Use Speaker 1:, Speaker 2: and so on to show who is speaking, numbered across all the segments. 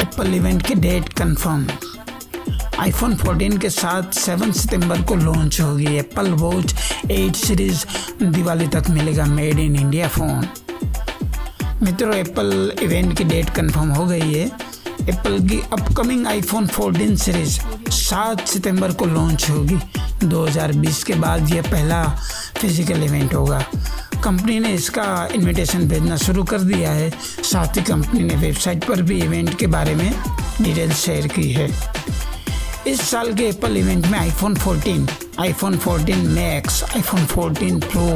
Speaker 1: Apple event की date confirm iPhone 14 के साथ 7 सितंबर को लॉन्च होगी एप्पल वॉच 8 सीरीज़ दिवाली तक मिलेगा मेड इन इंडिया फ़ोन मित्रों एप्पल इवेंट की डेट कंफर्म हो गई है। एप्पल की अपकमिंग आईफोन 14 सीरीज़ 7 सितंबर को लॉन्च होगी। 2020 के बाद यह पहला फ़िज़िकल इवेंट होगा। कंपनी ने इसका इनविटेशन भेजना शुरू कर दिया है। साथ ही कंपनी ने वेबसाइट पर भी इवेंट के बारे में डिटेल शेयर की है। इस साल के एप्पल इवेंट में iPhone 14, iPhone 14 max iPhone 14 pro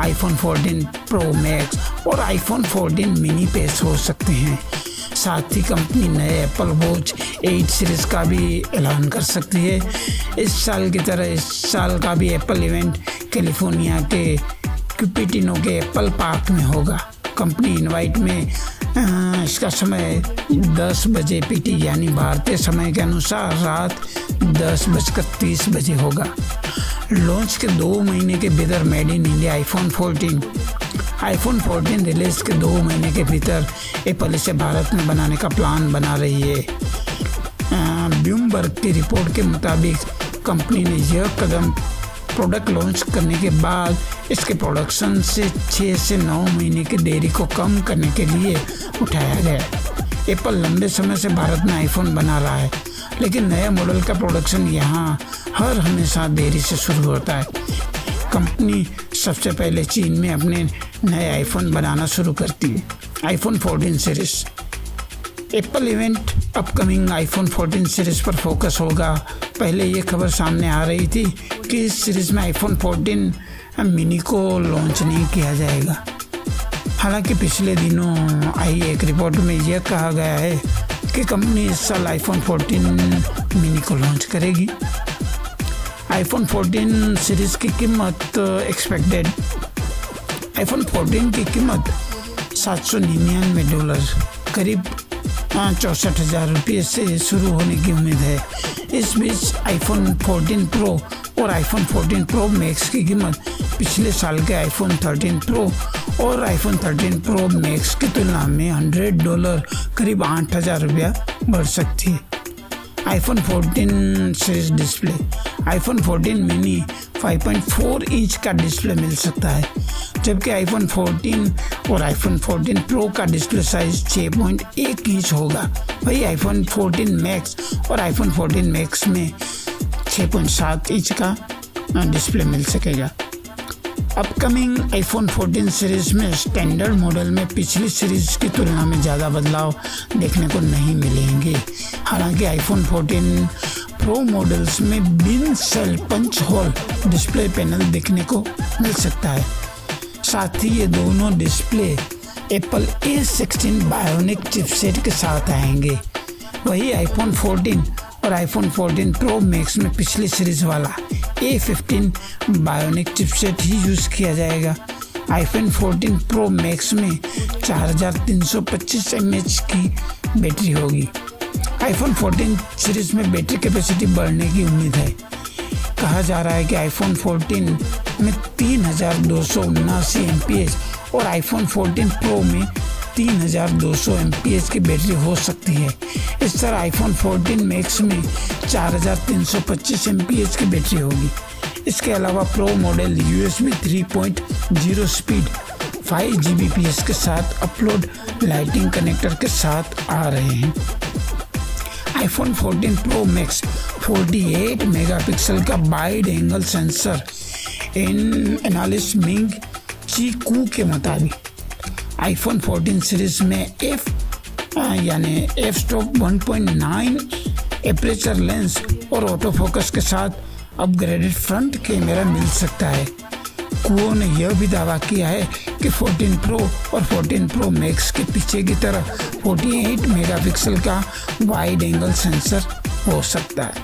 Speaker 1: iPhone 14 pro max और आईफोन 14 मिनी पेश हो सकते हैं। साथ ही कंपनी नए एप्पल वॉच 8 सीरीज़ का भी ऐलान कर सकती है। इस साल की तरह इस साल का भी एप्पल इवेंट कैलिफ़ोर्निया के क्यूपिटिनो के एप्पल पार्क में होगा। कंपनी इनवाइट में अ, इसका समय 10 बजे पीटी यानी भारतीय समय के अनुसार रात दस बजकर तीस बजे होगा। लॉन्च के दो महीने के भीतर made in India iPhone 14 iPhone 14 release के दो महीने के भीतर एप्पल इसे भारत में बनाने का प्लान बना रही है। ब्लूमबर्ग की रिपोर्ट के मुताबिक कंपनी ने यह कदम प्रोडक्ट लॉन्च करने के बाद इसके प्रोडक्शन से छः से नौ महीने की देरी को कम करने के लिए उठाया गया। एप्पल लंबे समय से भारत में आईफोन बना रहा है, लेकिन नए मॉडल का प्रोडक्शन यहाँ हर हमेशा देरी से शुरू होता है। कंपनी सबसे पहले चीन में अपने नए आईफोन बनाना शुरू करती है। IPhone 14 series Apple event upcoming iPhone 14 series पर फोकस होगा। पहले ये खबर सामने आ रही थी कि इस सीरीज़ में आईफोन 14 मिनी को लॉन्च नहीं किया जाएगा। हालाँकि पिछले दिनों आई एक रिपोर्ट में यह कहा गया है कि कंपनी इस साल आईफोन 14 मिनी को लॉन्च करेगी। आईफोन 14 सीरीज़ की कीमत एक्सपेक्टेड आईफोन 14 की कीमत सात सौ निन्यानवे डॉलर करीब चौंसठ हज़ार रुपये से शुरू होने की उम्मीद है। इस बीच आईफोन 14 प्रो और आईफोन 14 प्रो मैक्स की कीमत पिछले साल के आईफोन 13 प्रो और आईफोन 13 प्रो मैक्स की तुलना में 100 डॉलर करीब आठ हज़ार रुपया बढ़ सकती है। IPhone 14 series display iPhone 14 mini 5.4 inch का डिस्प्ले मिल सकता है, जबकि आईफोन 14 और आईफोन 14 प्रो का डिस्प्ले साइज़ 6.1 इंच होगा। वही आईफोन 14 मैक्स और आईफोन 14 मैक्स में 6.7 इंच का डिस्प्ले मिल सकेगा। अपकमिंग आईफोन 14 सीरीज़ में स्टैंडर्ड मॉडल में पिछली सीरीज़ की तुलना में ज़्यादा बदलाव देखने को नहीं मिलेंगे। हालाँकि आईफोन 14 प्रो मॉडल्स में बिन सेल पंच होल डिस्प्ले पैनल देखने को मिल सकता है। साथ ही ये दोनों display Apple A sixteen bionic chipset के साथ आएँगे। वही आईफोन 14 और आईफोन 14 प्रो मैक्स में पिछली सीरीज़ वाला A15 बायोनिक चिपसेट ही यूज़ किया जाएगा। आईफोन 14 प्रो मैक्स में 4325 mAh की बैटरी होगी। आईफोन 14 सीरीज़ में बैटरी कैपेसिटी बढ़ने की उम्मीद है। कहा जा रहा है कि आईफोन 14 में तीन हज़ार दो सौ उन्नासी एम और आईफोन 14 प्रो में तीन हज़ार दो सौ एम पी एच की बैटरी हो सकती है। इस तरह आईफोन 14 मैक्स में चार हज़ार तीन सौ पच्चीस एम पी एच की बैटरी होगी। इसके अलावा pro model U S B speed five G B P S के साथ अपलोड लाइटिंग कनेक्टर के साथ आ रहे हैं। आईफोन 14 प्रो मैक्स 48 मेगापिक्सल का wide angle sensor analyst Ming Chi Kuo के मुताबिक। आईफोन 14 सीरीज़ में एफ़ यानी एफ़ स्टॉप 1.9 एपरेचर लेंस और ऑटो फोकस के साथ अपग्रेडेड फ्रंट कैमरा मिल सकता है। कुओ ने यह भी दावा किया है कि 14 प्रो और 14 प्रो मैक्स के पीछे की तरफ़ 48 मेगापिक्सल का वाइड एंगल सेंसर हो सकता है।